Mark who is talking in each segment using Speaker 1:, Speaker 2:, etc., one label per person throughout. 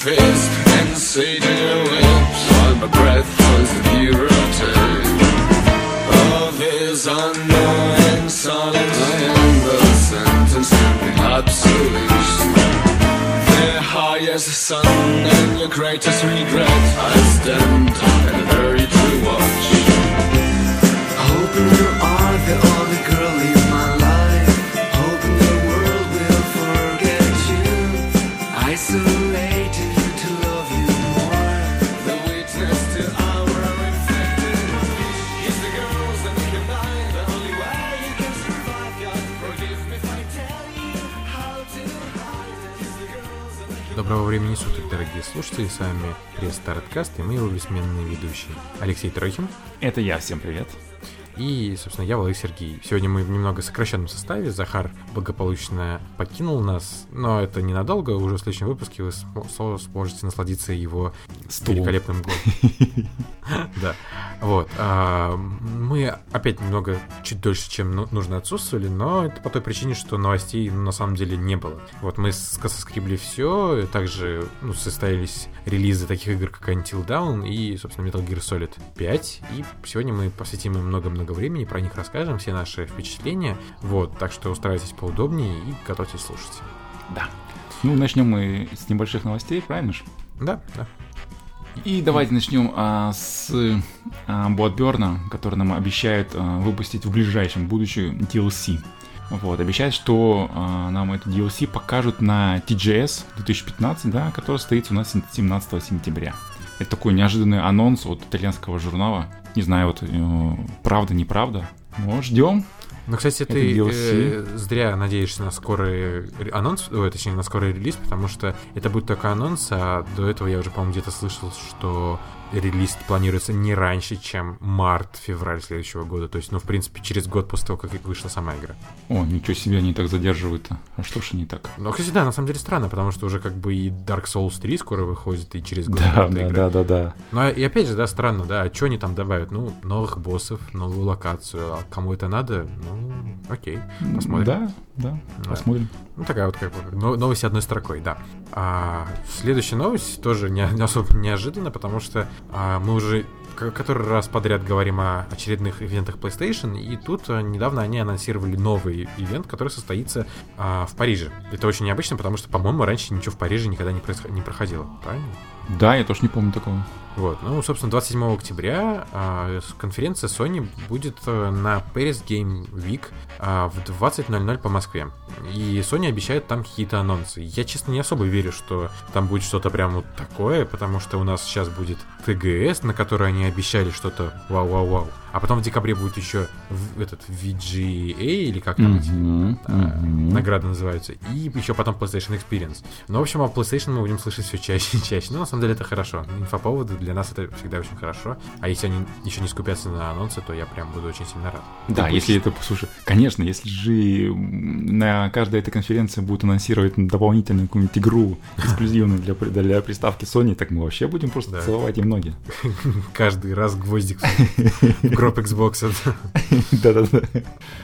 Speaker 1: fist and say to your lips while my breath was the taste of his unknowing silence. I am the sentence be obsolete. The highest sun and your greatest regret. I stand and
Speaker 2: Доброго времени суток, дорогие слушатели, с вами пресс Старткаст и мы его бессменные ведущие. Алексей Трохин
Speaker 3: Это я, всем привет.
Speaker 2: И, собственно, я, Валерий Сергей. Сегодня мы в немного сокращенном составе, Захар благополучно покинул нас, но это ненадолго, уже в следующем выпуске вы сможете насладиться его
Speaker 3: Стулом.
Speaker 2: великолепным голосом. Да, вот. а, Мы опять немного чуть дольше, чем ну- нужно отсутствовали, но это по той причине, что новостей ну, на самом деле не было. Вот мы соскребли все, также ну, состоялись релизы таких игр, как Until Dawn и, собственно, Metal Gear Solid 5. И сегодня мы посвятим им много-много времени, про них расскажем, все наши впечатления. Вот, так что устраивайтесь поудобнее и готовьтесь слушать.
Speaker 3: Да. Ну, начнем мы с небольших новостей, правильно же?
Speaker 2: Да, да.
Speaker 3: И давайте начнем а, с а, Bloodborne, который нам обещают а, выпустить в ближайшем будущем DLC. Вот, обещают, что а, нам эту DLC покажут на TGS 2015, да, который состоится у нас 17 сентября. Это такой неожиданный анонс от итальянского журнала. Не знаю, вот э, правда, неправда. Но ждем.
Speaker 2: Ну, кстати,
Speaker 3: Это
Speaker 2: ты э, зря надеешься на скорый анонс, ой, точнее, на скорый релиз, потому что это будет только анонс, а до этого я уже, по-моему, где-то слышал, что релиз планируется не раньше, чем март-февраль следующего года. То есть, ну, в принципе, через год после того, как вышла сама игра.
Speaker 3: О, ничего себе, они так задерживают-то. А что ж они так?
Speaker 2: Ну, кстати, да, на самом деле странно, потому что уже как бы и Dark Souls 3 скоро выходит, и через год
Speaker 3: Да, да,
Speaker 2: игра.
Speaker 3: да, да, да.
Speaker 2: Ну, и опять же, да, странно, да, а что они там добавят? Ну, новых боссов, новую локацию, а кому это надо? Ну, окей, посмотрим.
Speaker 3: Да, да,
Speaker 2: Да.
Speaker 3: посмотрим.
Speaker 2: Ну, такая вот как бы но- новость одной строкой, да. А следующая новость тоже не, не особо неожиданно, потому что а, мы уже который раз подряд говорим о очередных ивентах PlayStation, и тут а, недавно они анонсировали новый ивент, который состоится а, в Париже. Это очень необычно, потому что, по-моему, раньше ничего в Париже никогда не, происход- не проходило, правильно?
Speaker 3: Да, я тоже не помню такого.
Speaker 2: Вот, ну, собственно, 27 октября с- конференция Sony будет э, на Paris Game Week а, в 20.00 по Москве. И Sony обещает там какие-то анонсы. Я, честно, не особо верю, что там будет что-то прям вот такое, потому что у нас сейчас будет ТГС, на который они обещали что-то вау-вау-вау. А потом в декабре будет еще в- этот VGA, или как там эти
Speaker 3: Мгм,
Speaker 2: а,
Speaker 3: мгм.
Speaker 2: награды называются. И еще потом PlayStation Experience. Ну, в общем, о PlayStation мы будем слышать все чаще и чаще. Ну, на самом деле, это хорошо. Инфоповоды для нас это всегда очень хорошо. А если они еще не скупятся на анонсы, то я прям буду очень сильно рад.
Speaker 3: Да,
Speaker 2: Ты
Speaker 3: если это, слушай, конечно, если же на каждой этой конференции будут анонсировать дополнительную какую-нибудь игру эксклюзивную для, для приставки Sony, так мы вообще будем просто
Speaker 2: Да.
Speaker 3: целовать им ноги.
Speaker 2: каждый раз гвоздик гроб Xbox.
Speaker 3: Да-да-да.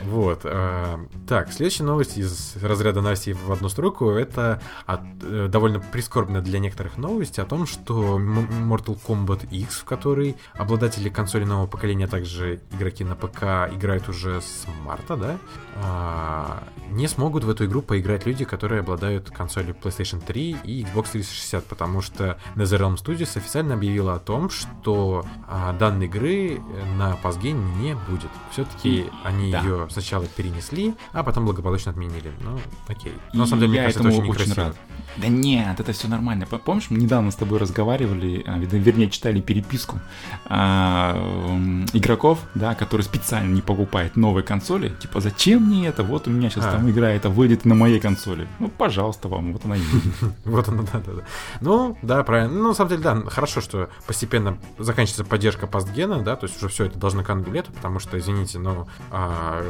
Speaker 2: Вот. э, Так, следующая новость из разряда новостей в одну строку. Это э, довольно прискорбная для некоторых новость о том, что Mortal Kombat X, в который обладатели консоли нового поколения, а также игроки на ПК играют уже с марта, да, а, не смогут в эту игру поиграть люди, которые обладают консолью PlayStation 3 и Xbox 360, потому что NetherRealm Studios официально объявила о том, что а, данной игры на Пасгейм не будет. Все-таки они
Speaker 3: Да.
Speaker 2: ее сначала перенесли, а потом благополучно отменили. Ну, окей. Но, на самом деле, мне кажется, это
Speaker 3: этому
Speaker 2: очень некрасиво.
Speaker 3: рад. Да нет, это все нормально. Помнишь, мы недавно с тобой разговаривали, а, вер- вернее, читали переписку а, игроков, да, которые специально не покупают новые консоли. Типа, зачем мне это? Вот у меня сейчас
Speaker 2: А.
Speaker 3: там игра, это выйдет на моей консоли. Ну, пожалуйста вам, вот она и.
Speaker 2: Вот оно, да, да, да. Ну, да, правильно. Ну, на самом деле, да, хорошо, что постепенно заканчивается поддержка пастгена, да, то есть уже все это должно кануть лету, потому что, извините, но а,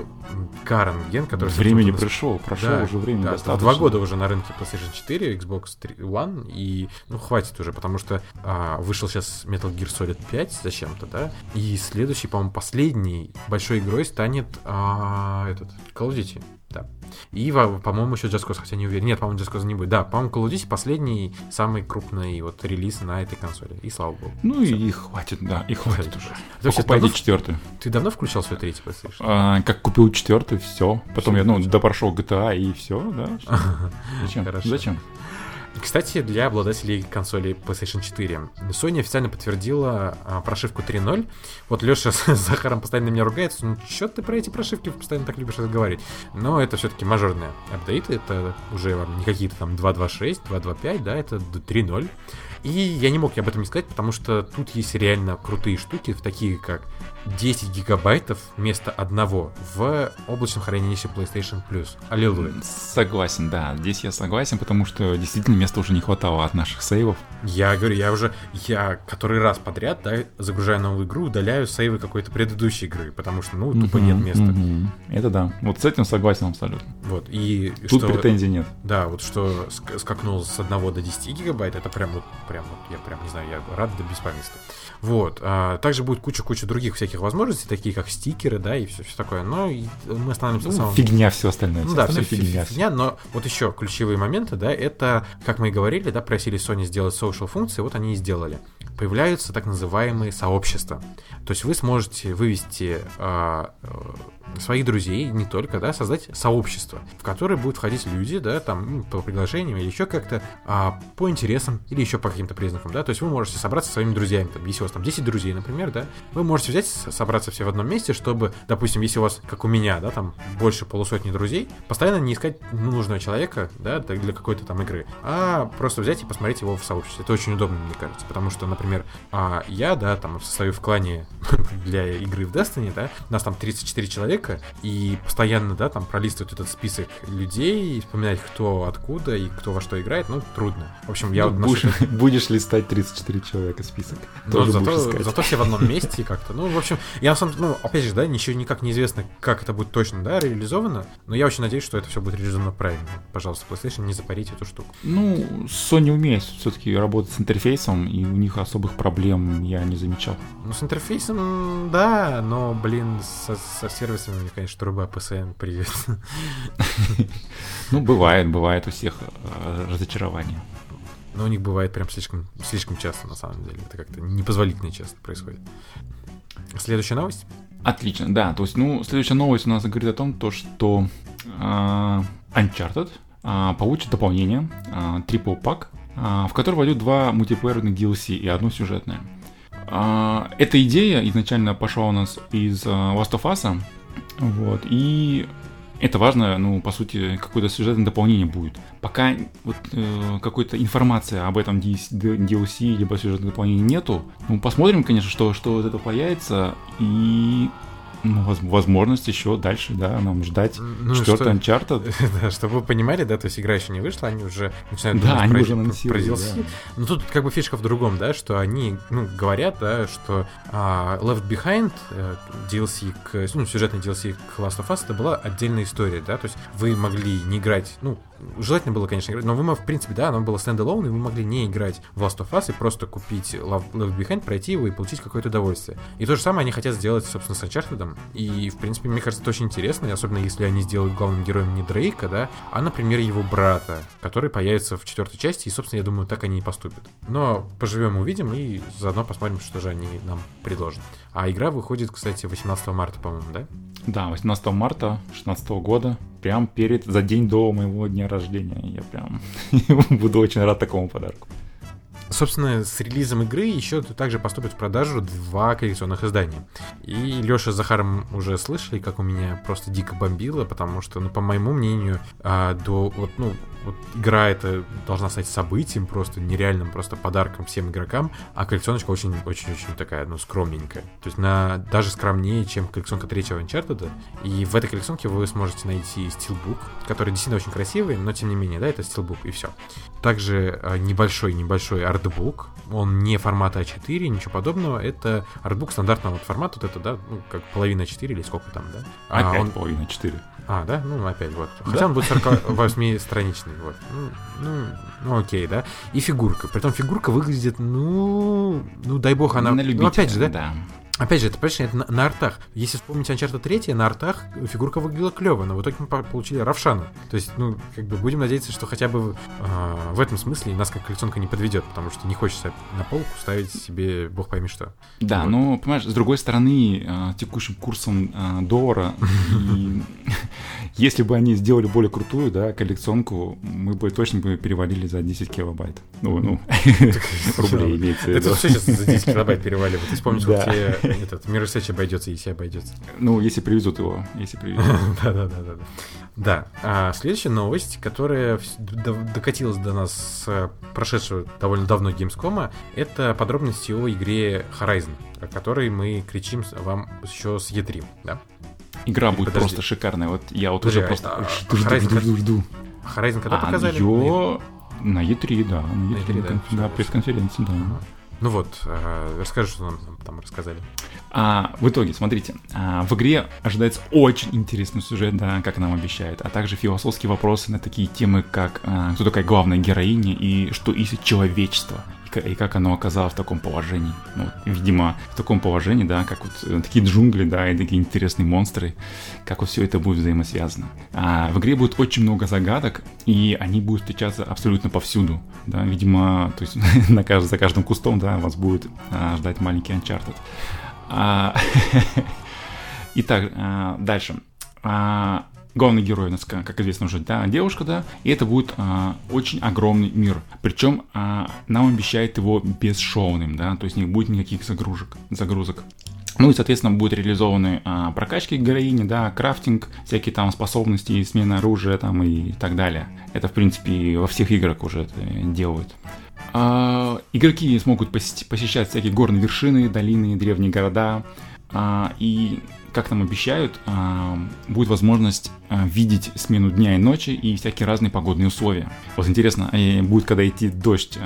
Speaker 2: Current ген, который...
Speaker 3: Времени пришло, прошло уже время достаточно.
Speaker 2: Два года уже на рынке PlayStation 4, Xbox 3 One, и ну хватит уже, потому что а, вышел сейчас Metal Gear Solid 5 зачем-то, да, и следующий, по-моему, последний большой игрой станет а, этот Call of Duty, да. И, по-моему, еще Just Cause, хотя не уверен. Нет, по-моему, Just Cause не будет. Да, по-моему, Call of Duty последний, самый крупный вот релиз на этой консоли. И слава богу.
Speaker 3: Ну и, и хватит, да, и хватит уже.
Speaker 2: Ты
Speaker 3: Покупайте
Speaker 2: давно,
Speaker 3: четвертый.
Speaker 2: ты давно включал свой третий PlayStation?
Speaker 3: А, как купил четвертый, все. Потом я, ну, допрошел GTA и все, да. Зачем?
Speaker 2: Хорошо.
Speaker 3: Зачем?
Speaker 2: Кстати, для обладателей консоли PlayStation 4 Sony официально подтвердила а, прошивку 3.0. Вот Леша с Захаром постоянно меня ругается. Ну, что ты про эти прошивки постоянно так любишь разговаривать? Но это все-таки мажорные апдейты. Это уже не какие-то там 2.2.6, 2.2.5, да, это 3.0. И я не мог об этом не сказать, потому что тут есть реально крутые штуки, такие как 10 гигабайтов вместо одного в облачном хранилище PlayStation Plus. Аллилуйя.
Speaker 3: Согласен, да. Здесь я согласен, потому что действительно места уже не хватало от наших сейвов.
Speaker 2: Я говорю, я уже, я который раз подряд, да, загружаю новую игру, удаляю сейвы какой-то предыдущей игры, потому что, ну, тупо нет места.
Speaker 3: Это да. Вот с этим согласен абсолютно.
Speaker 2: Вот, и
Speaker 3: Тут
Speaker 2: что,
Speaker 3: претензий нет.
Speaker 2: да, вот что ск- скакнул с 1 до 10 гигабайт, это прям вот, прям вот, я прям, не знаю, я рад до беспамятства. Вот, а, также будет куча-куча других всяких возможностей, такие как стикеры, да, и все, все такое, но мы остановимся на
Speaker 3: Ну,
Speaker 2: самом...
Speaker 3: фигня все остальное.
Speaker 2: Ну да, все фигня, фигня, но вот еще ключевые моменты, да, это, как мы и говорили, да, просили Sony сделать social функции, вот они и сделали. Появляются так называемые сообщества. То есть вы сможете вывести а, э, своих друзей, не только, да, создать сообщество, в которое будут входить люди, да, там, ну, по приглашениям или еще как-то, а, по интересам или еще по каким-то признакам, да, то есть вы можете собраться со своими друзьями, там, если у вас там 10 друзей, например, да, вы можете взять, собраться все в одном месте, чтобы, допустим, если у вас, как у меня, да, там, больше полусотни друзей, постоянно не искать нужного человека, да, для какой-то там игры, а просто взять и посмотреть его в сообществе. Это очень удобно, мне кажется, потому что, например, а, я, да, там, состою в клане для игры в Destiny, да, нас там 34 человека, и постоянно, да, там, пролистывать этот список людей, и вспоминать, кто откуда и кто во что играет, ну, трудно. В общем, я
Speaker 3: Ну,
Speaker 2: вот
Speaker 3: будешь, будешь листать 34 человека список.
Speaker 2: но зато, зато все в одном месте как-то. Ну, в общем, я на самом ну, опять же, да, ничего никак не известно, как это будет точно, да, реализовано. Но я очень надеюсь, что это все будет реализовано правильно. Пожалуйста, PlayStation, не запарите эту штуку.
Speaker 3: Ну, Sony умеет все-таки работать с интерфейсом, и у них особых проблем я не замечал.
Speaker 2: Ну, с интерфейсом, да, но, блин, со, со сервисами мне, конечно, труба PSN, привет.
Speaker 3: Ну, бывает, бывает у всех э, разочарование.
Speaker 2: Но у них бывает прям слишком, слишком часто, на самом деле. Это как-то непозволительно часто происходит. Следующая новость.
Speaker 3: Отлично, да. То есть, ну, следующая новость у нас говорит о том, то, что а, Uncharted а, получит дополнение, а, Triple Pack, а, в который войдут два мультиплеерных DLC и одно сюжетное. А, эта идея изначально пошла у нас из а, Last of Us, вот, и это важно, ну, по сути, какое-то сюжетное дополнение будет. Пока вот э, какой-то информации об этом DLC либо сюжетном дополнении нету, ну, посмотрим, конечно, что, что из этого появится, и ну, воз- возможность еще дальше, да, нам ждать
Speaker 2: Ну,
Speaker 3: четвертый Uncharted.
Speaker 2: Да, чтобы вы понимали, да, то есть игра еще не вышла, они уже начинают
Speaker 3: Да, они
Speaker 2: про,
Speaker 3: уже
Speaker 2: про- про
Speaker 3: да.
Speaker 2: Но тут как бы фишка в другом, да, что они, ну, говорят, да, что а, Left Behind э, DLC к, ну, сюжетный DLC к Last of Us это была отдельная история, да, то есть вы могли не играть, ну, желательно было, конечно, играть, но вы, в принципе, да, оно было стендалone, и вы могли не играть в Last of Us и просто купить Love- Left Behind, пройти его и получить какое-то удовольствие. И то же самое они хотят сделать, собственно, с Uncharted, и, в принципе, мне кажется, это очень интересно, особенно если они сделают главным героем не Дрейка, да, а, например, его брата, который появится в четвертой части, и, собственно, я думаю, так они и поступят. Но поживем, увидим, и заодно посмотрим, что же они нам предложат. А игра выходит, кстати, 18 марта, по-моему, да?
Speaker 3: Да, 18 марта 2016 года, прям перед, за день до моего дня рождения. Я прям буду очень рад такому подарку.
Speaker 2: Собственно, с релизом игры еще также поступят в продажу два коллекционных издания. И Леша с Захаром уже слышали, как у меня просто дико бомбило, потому что, ну, по моему мнению, а, до вот, ну, вот игра эта должна стать событием, просто нереальным просто подарком всем игрокам, а коллекционочка очень-очень-очень такая, ну, скромненькая. То есть на даже скромнее, чем коллекционка третьего Uncharted. И в этой коллекционке вы сможете найти стилбук, который действительно очень красивый, но тем не менее, да, это стилбук и все. Также э, небольшой-небольшой артбук, он не формата А4, ничего подобного, это артбук стандартного вот формата, вот это, да, ну, как половина 4 или сколько там, да? А,
Speaker 3: Опять
Speaker 2: он-
Speaker 3: половина 4.
Speaker 2: а, да? Ну, опять вот. Хотя он будет 48-страничный, вот. Ну, ну, ну, окей, да. И фигурка. Притом фигурка выглядит, ну, ну, дай бог, она...
Speaker 3: На
Speaker 2: ну,
Speaker 3: любителя,
Speaker 2: опять же, да,
Speaker 3: да.
Speaker 2: Опять же, это, понимаешь, это на, на артах. Если вспомнить Uncharted 3, на артах фигурка выглядела клево, но в итоге мы получили Равшана. То есть, ну, как бы будем надеяться, что хотя бы э, в этом смысле нас как коллекционка не подведет, потому что не хочется на полку ставить себе бог пойми что.
Speaker 3: Да, вот. но, понимаешь, с другой стороны, э, текущим курсом э, доллара, если бы они сделали более крутую, да, коллекционку, мы бы точно бы перевалили за 10 килобайт. Ну, ну, рублей имеется
Speaker 2: Это все сейчас за 10 килобайт переваливает. Ты вспомнишь, как тебе этот Mirror's обойдется, если обойдется.
Speaker 3: Ну, если привезут его, если привезут.
Speaker 2: Да-да-да. Да. А следующая новость, которая докатилась до нас с прошедшего довольно давно Gamescom, это подробности о игре Horizon, о которой мы кричим вам еще с E3, да?
Speaker 3: Игра будет Подожди. просто шикарная. Вот я вот Подожди, уже просто а, жду,
Speaker 2: Horizon, жду, жду, жду. Horizon когда а, показали?
Speaker 3: Ее... На E3, да. На E3, на E3 да, да пресс-конференции, да.
Speaker 2: Ну вот, э, расскажи, что нам там рассказали.
Speaker 3: А, в итоге, смотрите, а, в игре ожидается очень интересный сюжет, да, как нам обещают, а также философские вопросы на такие темы, как а, кто такая главная героиня и что ищет человечество и как оно оказалось в таком положении. Ну, видимо, в таком положении, да, как вот э, такие джунгли, да, и такие интересные монстры, как вот все это будет взаимосвязано. А в игре будет очень много загадок, и они будут встречаться абсолютно повсюду, да, видимо, то есть на каждом, за каждым кустом, да, вас будет а, ждать маленький Uncharted. А, Итак, а, дальше. А, главный герой как известно уже, да, девушка, да, и это будет а, очень огромный мир. Причем а, нам обещает его бесшовным, да, то есть не будет никаких загрузок. загрузок. Ну и, соответственно, будут реализованы а, прокачки героини, да, крафтинг, всякие там способности, смена оружия там и так далее. Это, в принципе, во всех играх уже это делают. А, игроки смогут посещать всякие горные вершины, долины, древние города. А, и как нам обещают, а, будет возможность а, видеть смену дня и ночи и всякие разные погодные условия. Вот интересно, а, будет когда идти дождь,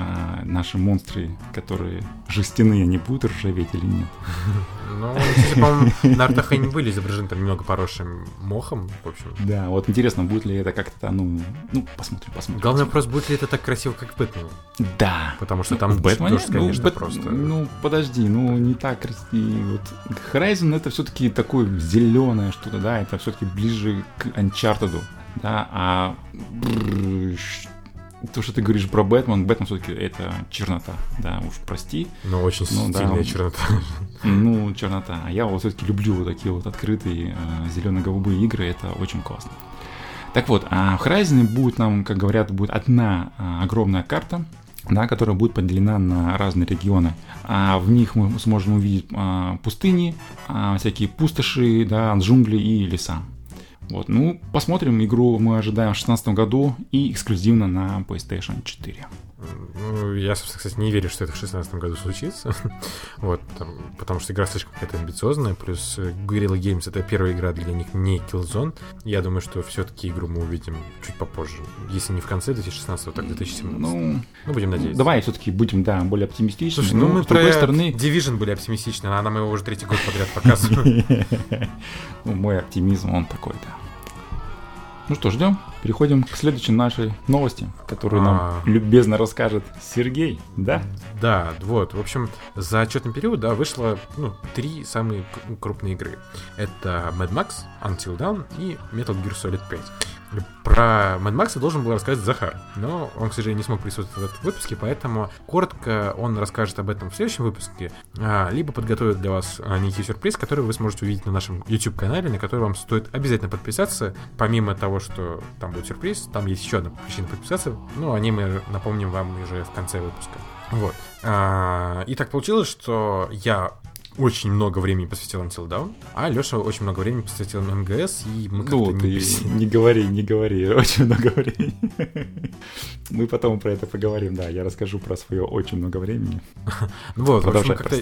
Speaker 3: наши монстры, которые жестяные, они будут ржаветь или нет?
Speaker 2: Ну, кстати, по-моему, на артах они были изображены там немного поросшим мохом, в общем.
Speaker 3: Да, вот интересно, будет ли это как-то, ну, ну, посмотрим, посмотрим.
Speaker 2: Главный вопрос, будет ли это так красиво, как в Бэтмене?
Speaker 3: Да.
Speaker 2: Потому что там
Speaker 3: в Бэтмене,
Speaker 2: дождь, конечно,
Speaker 3: ну,
Speaker 2: просто...
Speaker 3: Ну, подожди, ну, не так красиво. Вот Horizon это все-таки такое зеленое что-то, да, это все-таки ближе к Uncharted, да, а то, что ты говоришь про Бэтмен, Бэтмен все-таки это чернота, да, уж прости.
Speaker 2: Ну, очень ну, сильная да, чернота.
Speaker 3: Ну, чернота. А я вот все-таки люблю вот такие вот открытые э, зелено-голубые игры, это очень классно. Так вот, а в Horizon будет нам, как говорят, будет одна а, огромная карта, да, которая будет поделена на разные регионы. А в них мы сможем увидеть а, пустыни, а, всякие пустоши, да, джунгли и леса. Вот, ну, посмотрим. Игру мы ожидаем в 2016 году и эксклюзивно на PlayStation 4.
Speaker 2: Ну, я, собственно, кстати, не верю, что это в 2016 году случится. вот, там, потому что игра слишком какая-то амбициозная. Плюс Guerrilla Games это первая игра для них не Killzone. Я думаю, что все-таки игру мы увидим чуть попозже. Если не в конце 2016, то так 2017. Ну, ну будем надеяться.
Speaker 3: Давай все-таки будем, да, более оптимистичны.
Speaker 2: Слушай, ну, ну мы про стороны... Division были оптимистичны, а нам его уже третий год подряд показывают.
Speaker 3: ну, мой оптимизм, он такой, да. Ну что, ждем. Переходим к следующей нашей новости, которую нам а. любезно расскажет Сергей, да?
Speaker 2: Да, вот. В общем, за отчетный период, да, вышло ну, три самые крупные игры. Это Mad Max, Until Dawn и Metal Gear Solid 5. Про Mad Max должен был рассказать Захар, но он, к сожалению, не смог присутствовать в этом выпуске, поэтому коротко он расскажет об этом в следующем выпуске, а, либо подготовит для вас а, некий сюрприз, который вы сможете увидеть на нашем YouTube-канале, на который вам стоит обязательно подписаться. Помимо того, что там будет сюрприз, там есть еще одна причина подписаться, ну, о ней мы напомним вам уже в конце выпуска. Вот. А, и так получилось, что я очень много времени посвятил Until Dawn, а Леша очень много времени посвятил МГС, и мы
Speaker 3: как-то ну, не... Ты не говори, не говори, очень много времени. Мы потом про это поговорим, да, я расскажу про свое очень много времени.
Speaker 2: Ну вот, в общем, как-то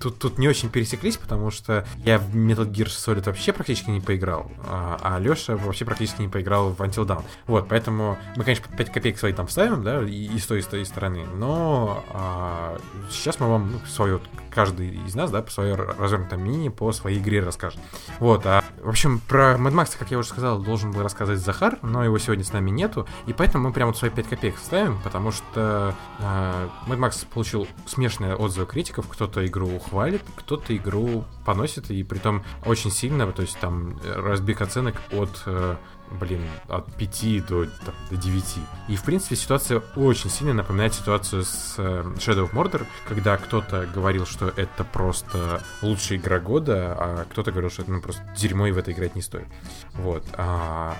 Speaker 2: тут, тут не очень пересеклись, потому что я в Metal Gear Solid вообще практически не поиграл, а, а Леша вообще практически не поиграл в Until Dawn. Вот, поэтому мы, конечно, 5 копеек свои там вставим, да, и, и с той, и с той стороны, но а, сейчас мы вам ну, свое, каждый из нас, да, свое развернутое мнение по своей игре расскажет. Вот, а в общем, про Mad Max, как я уже сказал, должен был рассказать Захар, но его сегодня с нами нету, и поэтому мы прямо вот свои 5 копеек вставим, потому что э, Mad Max получил смешанные отзывы критиков, кто-то игру хвалит, кто-то игру поносит, и при том очень сильно, то есть там разбег оценок от э, блин, от 5 до, там, до 9. И, в принципе, ситуация очень сильно напоминает ситуацию с э, Shadow of Mordor, когда кто-то говорил, что это просто лучшая игра года, а кто-то говорил, что это ну, просто дерьмо и в это играть не стоит. Вот. А...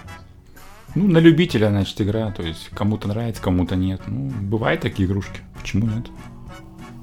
Speaker 3: Ну, на любителя, значит, игра. То есть, кому-то нравится, кому-то нет. Ну, бывают такие игрушки. Почему нет?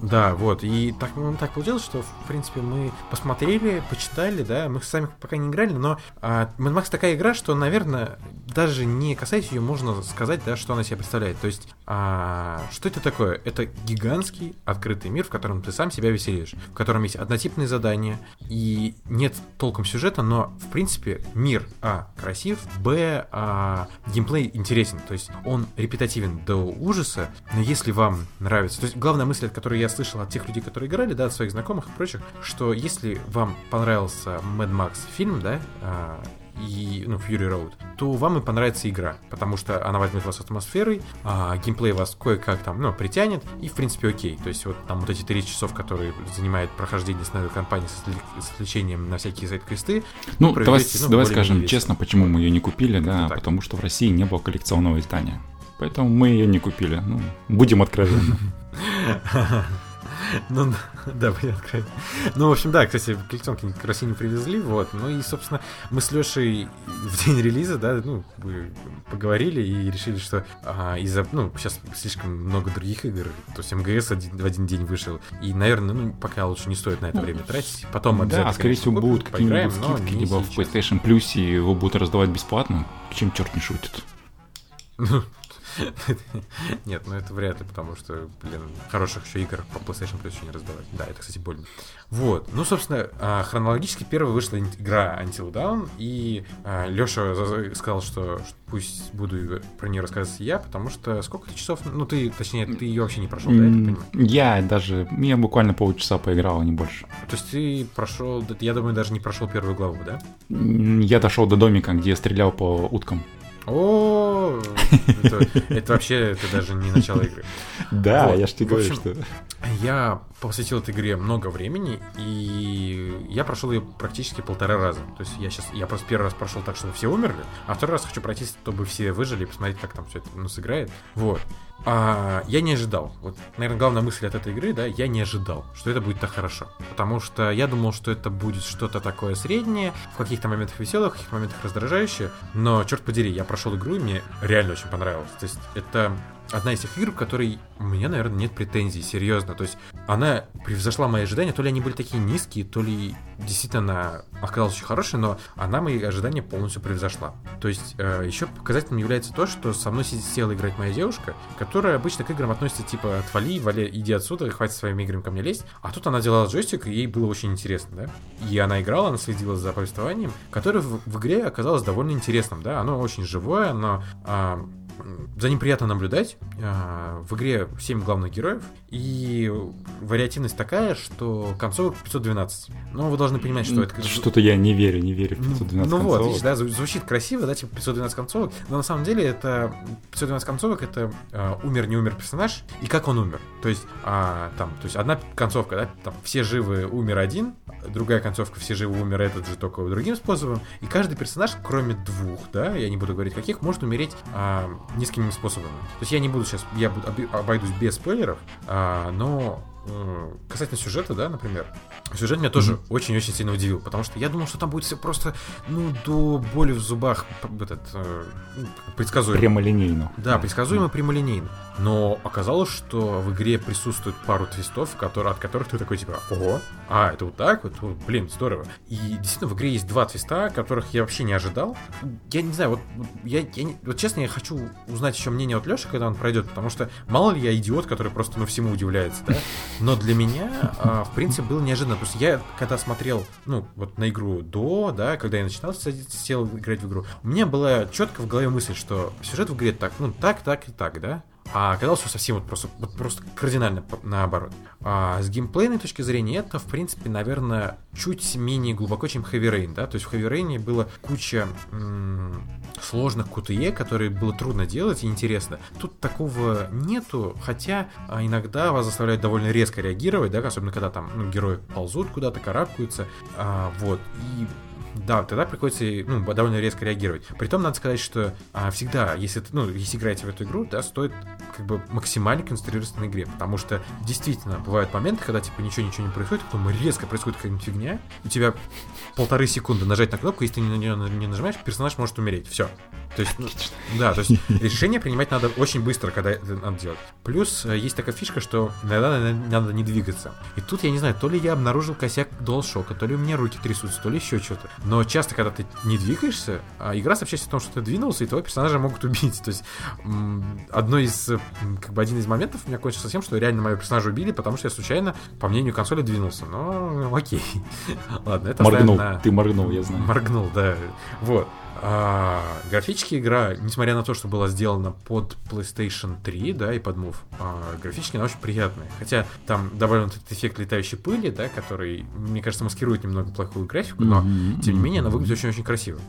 Speaker 2: Да, вот. И так, ну, так получилось, что, в принципе, мы посмотрели, почитали, да, мы сами пока не играли, но а, Mad Max такая игра, что, наверное, даже не касаясь ее, можно сказать, да, что она себя представляет. То есть, а, что это такое? Это гигантский открытый мир, в котором ты сам себя веселишь, в котором есть однотипные задания, и нет толком сюжета, но, в принципе, мир, а, красив, б, а, геймплей интересен, то есть он репетативен до ужаса, но если вам нравится... То есть главная мысль, от которой я слышал от тех людей, которые играли, да, от своих знакомых и прочих, что если вам понравился Mad Max фильм, да, а, и, ну, Fury Road, то вам и понравится игра, потому что она возьмет вас атмосферой, а геймплей вас кое-как там, ну, притянет, и, в принципе, окей. То есть вот там вот эти 30 часов, которые занимает прохождение с новой компании с, с отвлечением на всякие сайт-квесты.
Speaker 3: Ну, давай, ну, давай скажем честно, почему мы ее не купили, да, потому что в России не было коллекционного издания. Поэтому мы ее не купили. Ну, будем откровенны.
Speaker 2: Ну, да, понятно. Ну, в общем, да, кстати, коллекционки к России не привезли, вот. Ну и, собственно, мы с Лешей в день релиза, да, ну, поговорили и решили, что а, из-за, ну, сейчас слишком много других игр, то есть МГС один, в один день вышел, и, наверное, ну, пока лучше не стоит на это время тратить. Потом
Speaker 3: обязательно, Да, скорее всего, будут какие-нибудь скидки, либо в PlayStation Plus, и его будут раздавать бесплатно, чем черт не шутит.
Speaker 2: Нет, ну это вряд ли, потому что, блин, хороших еще игр по PlayStation Plus еще не раздавать. Да, это, кстати, больно. Вот. Ну, собственно, а, хронологически первой вышла игра Until Dawn, и а, Леша сказал, что пусть буду про нее рассказывать я, потому что сколько ты часов, ну ты, точнее, ты ее вообще не прошел, да, я
Speaker 3: понимаю? Я даже, я буквально полчаса поиграл, а не больше.
Speaker 2: То есть ты прошел, я думаю, даже не прошел первую главу, да?
Speaker 3: Я дошел до домика, где я стрелял по уткам.
Speaker 2: О, это вообще это даже не начало игры.
Speaker 3: Да, я ж тебе говорю, что...
Speaker 2: Я посвятил этой игре много времени, и я прошел ее практически полтора раза. То есть я сейчас, я просто первый раз прошел так, чтобы все умерли, а второй раз хочу пройти, чтобы все выжили и посмотреть, как там все это ну, сыграет. Вот. А, я не ожидал. Вот, наверное, главная мысль от этой игры, да, я не ожидал, что это будет так хорошо. Потому что я думал, что это будет что-то такое среднее, в каких-то моментах веселых, в каких-то моментах раздражающее. Но, черт подери, я прошел игру, и мне реально очень понравилось. То есть это одна из тех игр, в которой у меня, наверное, нет претензий, серьезно. То есть она превзошла мои ожидания, то ли они были такие низкие, то ли действительно оказалась очень хорошей, но она мои ожидания полностью превзошла. То есть э, еще показательным является то, что со мной села играть моя девушка, которая обычно к играм относится типа «отвали, вали, иди отсюда, хватит своими играми ко мне лезть». А тут она делала джойстик, и ей было очень интересно, да? И она играла, она следила за повествованием, которое в, в игре оказалось довольно интересным, да? Оно очень живое, оно... Э, за ним приятно наблюдать. А, в игре 7 главных героев, и вариативность такая, что концовок 512. Но вы должны понимать, что это...
Speaker 3: Что-то я не верю, не верю в 512 ну,
Speaker 2: концовок.
Speaker 3: Ну вот,
Speaker 2: видишь, да, звучит красиво, да, типа 512 концовок, но на самом деле это 512 концовок, это э, умер-не умер персонаж, и как он умер. То есть, а, там, то есть одна концовка, да, там все живы, умер один, другая концовка, все живы, умер этот же, только другим способом, и каждый персонаж, кроме двух, да, я не буду говорить каких, может умереть а, несколькими способами. То есть я не буду сейчас, я обойдусь без спойлеров, а, но касательно сюжета, да, например, сюжет меня тоже очень-очень mm-hmm. сильно удивил, потому что я думал, что там будет все просто, ну, до боли в зубах, этот, э, ну, предсказуемо.
Speaker 3: Прямолинейно.
Speaker 2: Да, предсказуемо mm-hmm. прямолинейно. Но оказалось, что в игре присутствует пару твистов, которые, от которых ты такой, типа, ого, а, это вот так вот, блин, здорово. И действительно, в игре есть два твиста, которых я вообще не ожидал. Я не знаю, вот, я, я не, вот честно, я хочу узнать еще мнение от Леши, когда он пройдет, потому что мало ли я идиот, который просто, ну, всему удивляется, да? Но для меня, а, в принципе, было неожиданно. Потому что я, когда смотрел, ну, вот на игру до, да, когда я начинал садиться, сел играть в игру, у меня была четко в голове мысль, что сюжет в игре так, ну, так, так и так, да? А оказалось, что совсем вот просто, вот просто кардинально наоборот. А с геймплейной точки зрения это, в принципе, наверное, чуть менее глубоко, чем Heavy Rain, да, то есть в Heavy Rain было куча сложных QTE, которые было трудно делать и интересно. Тут такого нету, хотя а, иногда вас заставляют довольно резко реагировать, да, особенно когда там ну, герои ползут куда-то, карабкаются, а, вот, и да, тогда приходится ну, довольно резко реагировать. Притом надо сказать, что а, всегда, если, ну, если играете в эту игру, да, стоит как бы максимально концентрироваться на игре, потому что действительно бывают моменты, когда типа ничего-ничего не происходит, потом резко происходит какая-нибудь фигня, у тебя полторы секунды нажать на кнопку, если ты на нее не нажимаешь, персонаж может умереть. Все. То есть, ну, да, то есть решение принимать надо очень быстро, когда это надо делать. Плюс э, есть такая фишка, что иногда надо не двигаться. И тут я не знаю, то ли я обнаружил косяк DualShock, то ли у меня руки трясутся, то ли еще что-то. Но часто, когда ты не двигаешься, а игра сообщается о том, что ты двинулся, и твоего персонажа могут убить. То есть одно из, как бы один из моментов у меня кончился тем, что реально моего персонажа убили, потому что я случайно, по мнению консоли, двинулся. Но окей. Ладно, это
Speaker 3: Моргнул, на... ты моргнул, я знаю.
Speaker 2: Моргнул, да. Вот. А, графически игра, несмотря на то, что была сделана под PlayStation 3, да, и под Move, а, графически она очень приятная. Хотя там добавлен этот эффект летающей пыли, да, который, мне кажется, маскирует немного плохую графику, но, mm-hmm. тем не менее, она выглядит очень-очень красиво.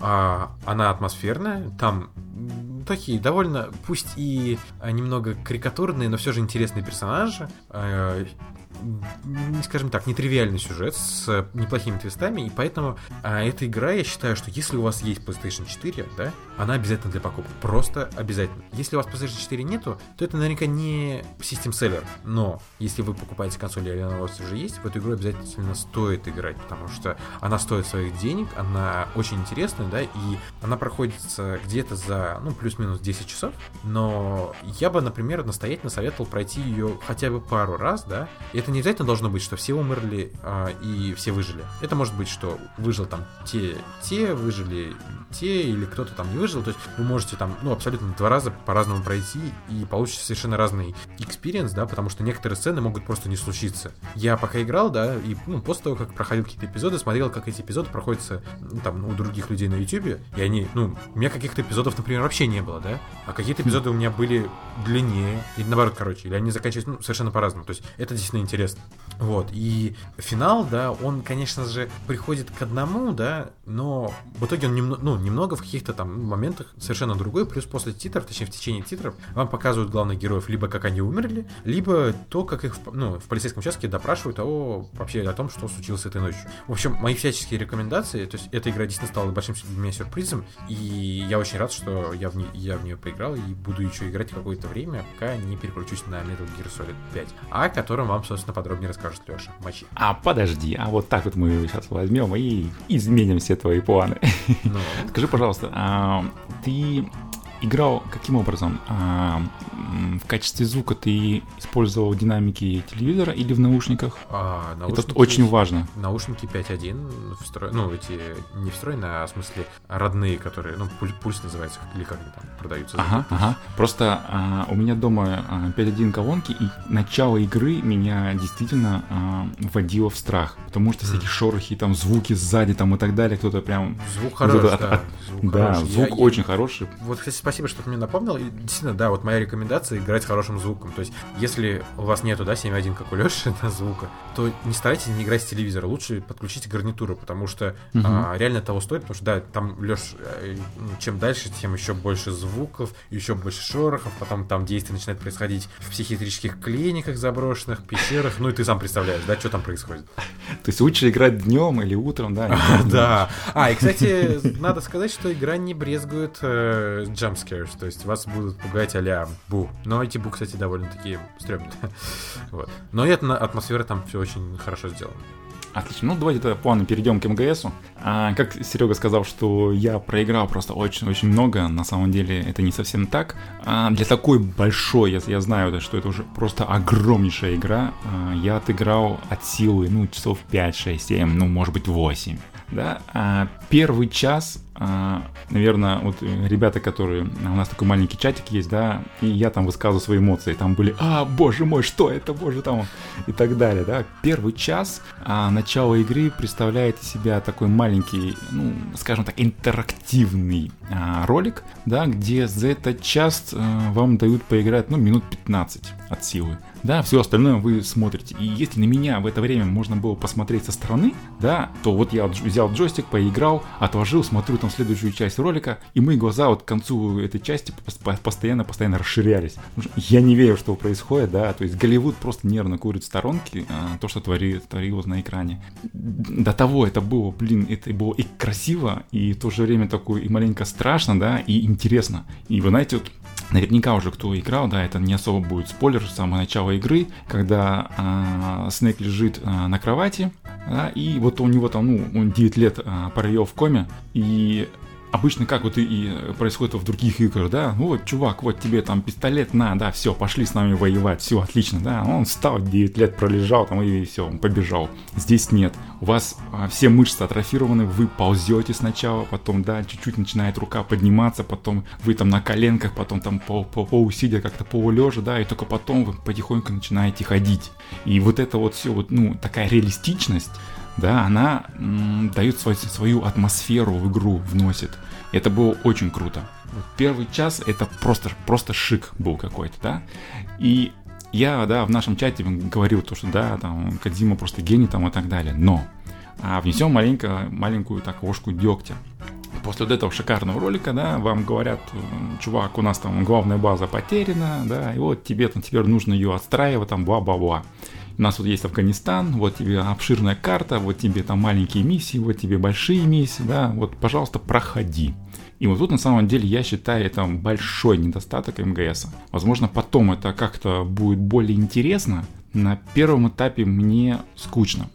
Speaker 2: А, она атмосферная, там такие довольно, пусть и немного карикатурные, но все же интересные персонажи. Скажем так, нетривиальный сюжет с неплохими твистами, и поэтому а, эта игра, я считаю, что если у вас есть PlayStation 4, да, она обязательно для покупки. Просто обязательно. Если у вас PlayStation 4 нету, то это наверняка не систем селлер. Но если вы покупаете консоль, или она у вас уже есть, в эту игру обязательно стоит играть, потому что она стоит своих денег, она очень интересная, да, и она проходится где-то за, ну, плюс-минус 10 часов. Но я бы, например, настоятельно советовал пройти ее хотя бы пару раз, да. И это не обязательно должно быть, что все умерли а, и все выжили. Это может быть, что выжил там те, те выжили, те, или кто-то там не выжил то есть вы можете там, ну, абсолютно два раза по-разному пройти и получите совершенно разный experience, да, потому что некоторые сцены могут просто не случиться. Я пока играл, да, и, ну, после того, как проходил какие-то эпизоды, смотрел, как эти эпизоды проходят, ну, там, у других людей на YouTube, и они, ну, у меня каких-то эпизодов, например, вообще не было, да, а какие-то эпизоды у меня были длиннее, или наоборот, короче, или они заканчивались, ну, совершенно по-разному, то есть это действительно интересно. Вот, и финал, да, он, конечно же, приходит к одному, да, но в итоге он немного, ну, немного в каких-то там моментах совершенно другой, плюс после титров, точнее в течение титров, вам показывают главных героев либо как они умерли, либо то, как их ну, в полицейском участке допрашивают о, вообще о том, что случилось этой ночью. В общем, мои всяческие рекомендации, то есть эта игра действительно стала большим для меня сюрпризом, и я очень рад, что я в, не, я в нее поиграл и буду еще играть какое-то время, пока не переключусь на Metal Gear Solid 5, о котором вам, собственно, подробнее расскажет Леша. Мочи.
Speaker 3: А подожди, а вот так вот мы сейчас возьмем и изменим все твои планы. Ну. Скажи, пожалуйста, а ты играл каким образом? А, в качестве звука ты использовал динамики телевизора или в наушниках? А, наушники, Это очень важно.
Speaker 2: Наушники 5.1, встро... ну, эти не встроенные, а в смысле родные, которые, ну, пульс называется, или как они там продаются.
Speaker 3: Ага, ага. Просто а, у меня дома 5.1 колонки, и начало игры меня действительно а, вводило в страх, потому что всякие шорохи, там, звуки сзади, там, и так далее, кто-то прям...
Speaker 2: Звук хороший, да. От...
Speaker 3: Звук да, хороший. звук я, очень я... хороший.
Speaker 2: Вот, кстати, спасибо, что ты мне напомнил. И, действительно, да, вот моя рекомендация играть с хорошим звуком. То есть, если у вас нету, да, 7.1, как у Леши, да, звука, то не старайтесь не играть с телевизора. Лучше подключите гарнитуру, потому что угу. а, реально того стоит, потому что, да, там, Леш, э, чем дальше, тем еще больше звуков, еще больше шорохов, потом там действие начинает происходить в психиатрических клиниках заброшенных, пещерах, ну и ты сам представляешь, да, что там происходит.
Speaker 3: То есть лучше играть днем или утром, да?
Speaker 2: Да. А, и, кстати, надо сказать, что игра не брезгует э, jumpscares, то есть вас будут пугать а бу. Но эти бу, кстати, довольно-таки стрёмные. вот. Но и атмосфера там все очень хорошо сделана.
Speaker 3: Отлично. Ну, давайте тогда плавно перейдем к МГСу. А, как Серега сказал, что я проиграл просто очень-очень много, на самом деле это не совсем так. А, для такой большой, я, я знаю, что это уже просто огромнейшая игра, а, я отыграл от силы, ну, часов 5, 6, 7, ну, может быть, 8. Да? А, первый час наверное, вот ребята, которые... У нас такой маленький чатик есть, да, и я там высказываю свои эмоции. Там были, а, боже мой, что это, боже, там, и так далее, да. Первый час а, начала игры представляет из себя такой маленький, ну, скажем так, интерактивный а, ролик, да, где за этот час а, вам дают поиграть, ну, минут 15 от силы. Да, все остальное вы смотрите. И если на меня в это время можно было посмотреть со стороны, да, то вот я взял джойстик, поиграл, отложил, смотрю там следующую часть ролика, и мои глаза вот к концу этой части постоянно-постоянно расширялись. Я не верю, что происходит, да, то есть Голливуд просто нервно курит в сторонке а, то, что твори, творилось на экране. До того это было, блин, это было и красиво, и в то же время такое и маленько страшно, да, и интересно. И вы знаете, вот Наверняка уже кто играл, да, это не особо будет спойлер с самого начала игры, когда а, Снейк лежит а, на кровати, да, и вот у него там, ну, он 9 лет а, провел в коме, и обычно как вот и происходит в других играх, да, ну вот, чувак, вот тебе там пистолет, на, да, все, пошли с нами воевать, все, отлично, да, он встал, 9 лет пролежал там и все, он побежал. Здесь нет, у вас а, все мышцы атрофированы, вы ползете сначала, потом, да, чуть-чуть начинает рука подниматься, потом вы там на коленках, потом там по, по полусидя как-то полулежа, да, и только потом вы потихоньку начинаете ходить. И вот это вот все вот, ну, такая реалистичность, да, она м, дает свою, свою атмосферу в игру, вносит. Это было очень круто. Вот первый час это просто, просто шик был какой-то, да. И я, да, в нашем чате говорил то, что да, там, Кадзима просто гений там и так далее. Но а внесем маленько, маленькую так ложку дегтя. После вот этого шикарного ролика, да, вам говорят, чувак, у нас там главная база потеряна, да, и вот тебе там теперь нужно ее отстраивать, там, бла-бла-бла у нас вот есть Афганистан, вот тебе обширная карта, вот тебе там маленькие миссии, вот тебе большие миссии, да, вот, пожалуйста, проходи. И вот тут на самом деле я считаю это большой недостаток МГС. Возможно, потом это как-то будет более интересно. На первом этапе мне скучно.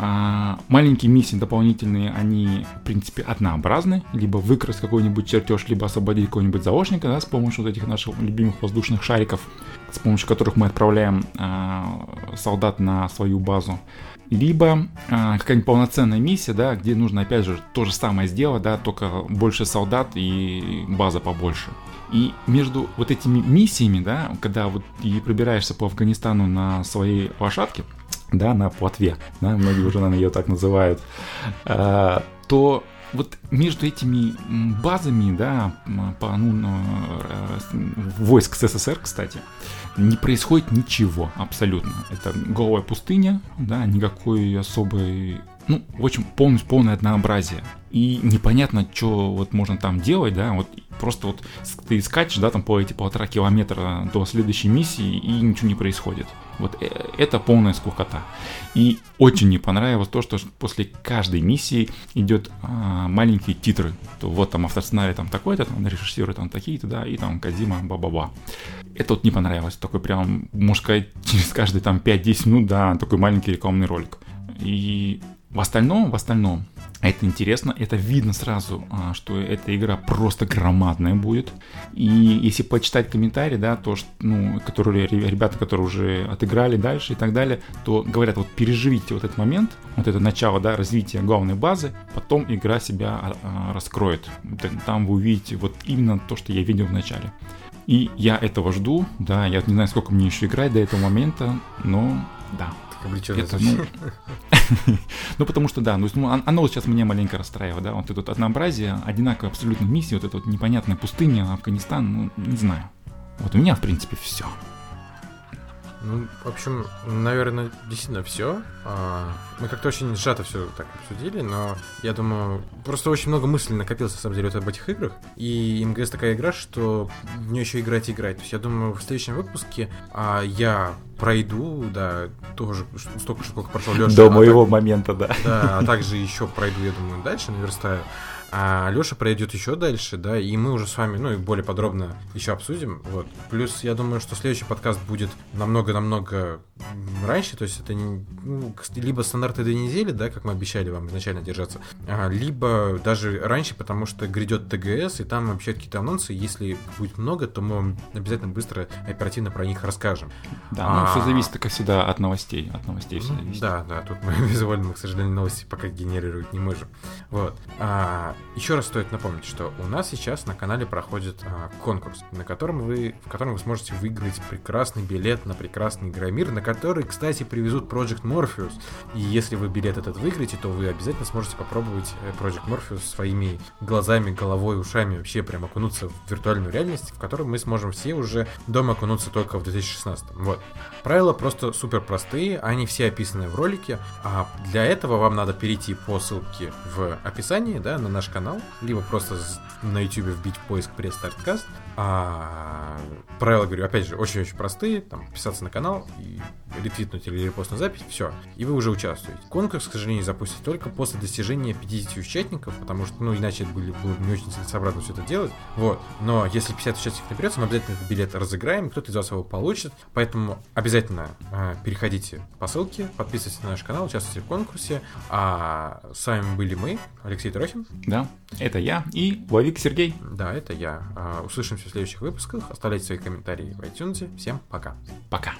Speaker 3: А, маленькие миссии дополнительные, они, в принципе, однообразны. Либо выкрасть какой-нибудь чертеж, либо освободить какого-нибудь заложника да, с помощью вот этих наших любимых воздушных шариков, с помощью которых мы отправляем а, солдат на свою базу. Либо а, какая-нибудь полноценная миссия, да, где нужно, опять же, то же самое сделать, да, только больше солдат и база побольше. И между вот этими миссиями, да, когда вот ты пробираешься по Афганистану на своей лошадке, да, на плотве, да, многие уже, наверное, ее так называют, а, то вот между этими базами, да, по, ну, э, войск СССР, кстати, не происходит ничего абсолютно. Это голая пустыня, да, никакой особой ну, в общем, полностью полное однообразие. И непонятно, что вот можно там делать, да, вот просто вот ты скачешь, да, там по эти полтора километра до следующей миссии, и ничего не происходит. Вот э, это полная скукота. И очень не понравилось то, что после каждой миссии идет а, маленькие титры. То вот там автосценарий там такой-то, там режиссеры там такие-то, да, и там Казима, ба-ба-ба. Это вот не понравилось. Такой прям, можно сказать, через каждые там 5-10 минут, да, такой маленький рекламный ролик. И в остальном, в остальном, это интересно, это видно сразу, а, что эта игра просто громадная будет. И если почитать комментарии, да, то, что, ну, которые ребята, которые уже отыграли дальше и так далее, то говорят, вот переживите вот этот момент, вот это начало, да, развития главной базы, потом игра себя а, а, раскроет. Там вы увидите вот именно то, что я видел в начале. И я этого жду, да, я не знаю, сколько мне еще играть до этого момента, но да.
Speaker 2: Это, ну,
Speaker 3: ну, потому что, да, ну, ну оно вот сейчас меня маленько расстраивает, да, вот это вот однообразие, одинаковые абсолютно миссии, вот эта вот непонятная пустыня, Афганистан, ну, не знаю. Вот у меня, в принципе, все.
Speaker 2: Ну, в общем, наверное, действительно все. А, мы как-то очень сжато все так обсудили, но я думаю, просто очень много мыслей накопилось, на самом деле, вот об этих играх. И МГС такая игра, что в нее еще играть и играть. То есть я думаю, в следующем выпуске а, я пройду, да, тоже столько, сколько прошел Леша.
Speaker 3: До а моего так, момента, да.
Speaker 2: Да, а также еще пройду, я думаю, дальше наверстаю. А Леша пройдет еще дальше, да, и мы уже с вами, ну, и более подробно еще обсудим. Вот. Плюс я думаю, что следующий подкаст будет намного-намного раньше, то есть это не, ну, либо стандартные две недели, да, как мы обещали вам изначально держаться, а, либо даже раньше, потому что грядет ТГС, и там обещают какие-то анонсы, если будет много, то мы вам обязательно быстро, оперативно про них расскажем.
Speaker 3: Да, ну, а... все зависит, как всегда, от новостей, от новостей все зависит.
Speaker 2: Да, да, тут мы визуально, к сожалению, новости пока генерировать не можем. Вот. А, еще раз стоит напомнить, что у нас сейчас на канале проходит а, конкурс, на котором вы, в котором вы сможете выиграть прекрасный билет на прекрасный Игромир, на который, кстати, привезут Project Morpheus. И если вы билет этот выиграете, то вы обязательно сможете попробовать э, Project Morpheus своими глазами, головой, ушами, вообще прям окунуться в виртуальную реальность, в которой мы сможем все уже дома окунуться только в 2016. Вот. Правила просто супер простые, они все описаны в ролике, а для этого вам надо перейти по ссылке в описании, да, на наш канал, либо просто на YouTube вбить поиск пресс-старткаст. А, правила, говорю, опять же, очень-очень простые, там, подписаться на канал и ретвитнуть или репостнуть запись, все, и вы уже участвуете. Конкурс, к сожалению, запустят только после достижения 50 участников, потому что, ну, иначе это было, было не очень целесообразно все это делать, вот. Но если 50 участников наберется, мы обязательно этот билет разыграем, кто-то из вас его получит, поэтому обязательно э, переходите по ссылке, подписывайтесь на наш канал, участвуйте в конкурсе, а с вами были мы, Алексей Трохин.
Speaker 3: Да, это я и Вовик Сергей.
Speaker 2: Да, это я. А, услышимся в следующих выпусках. Оставляйте свои комментарии в iTunes. Всем пока.
Speaker 3: Пока.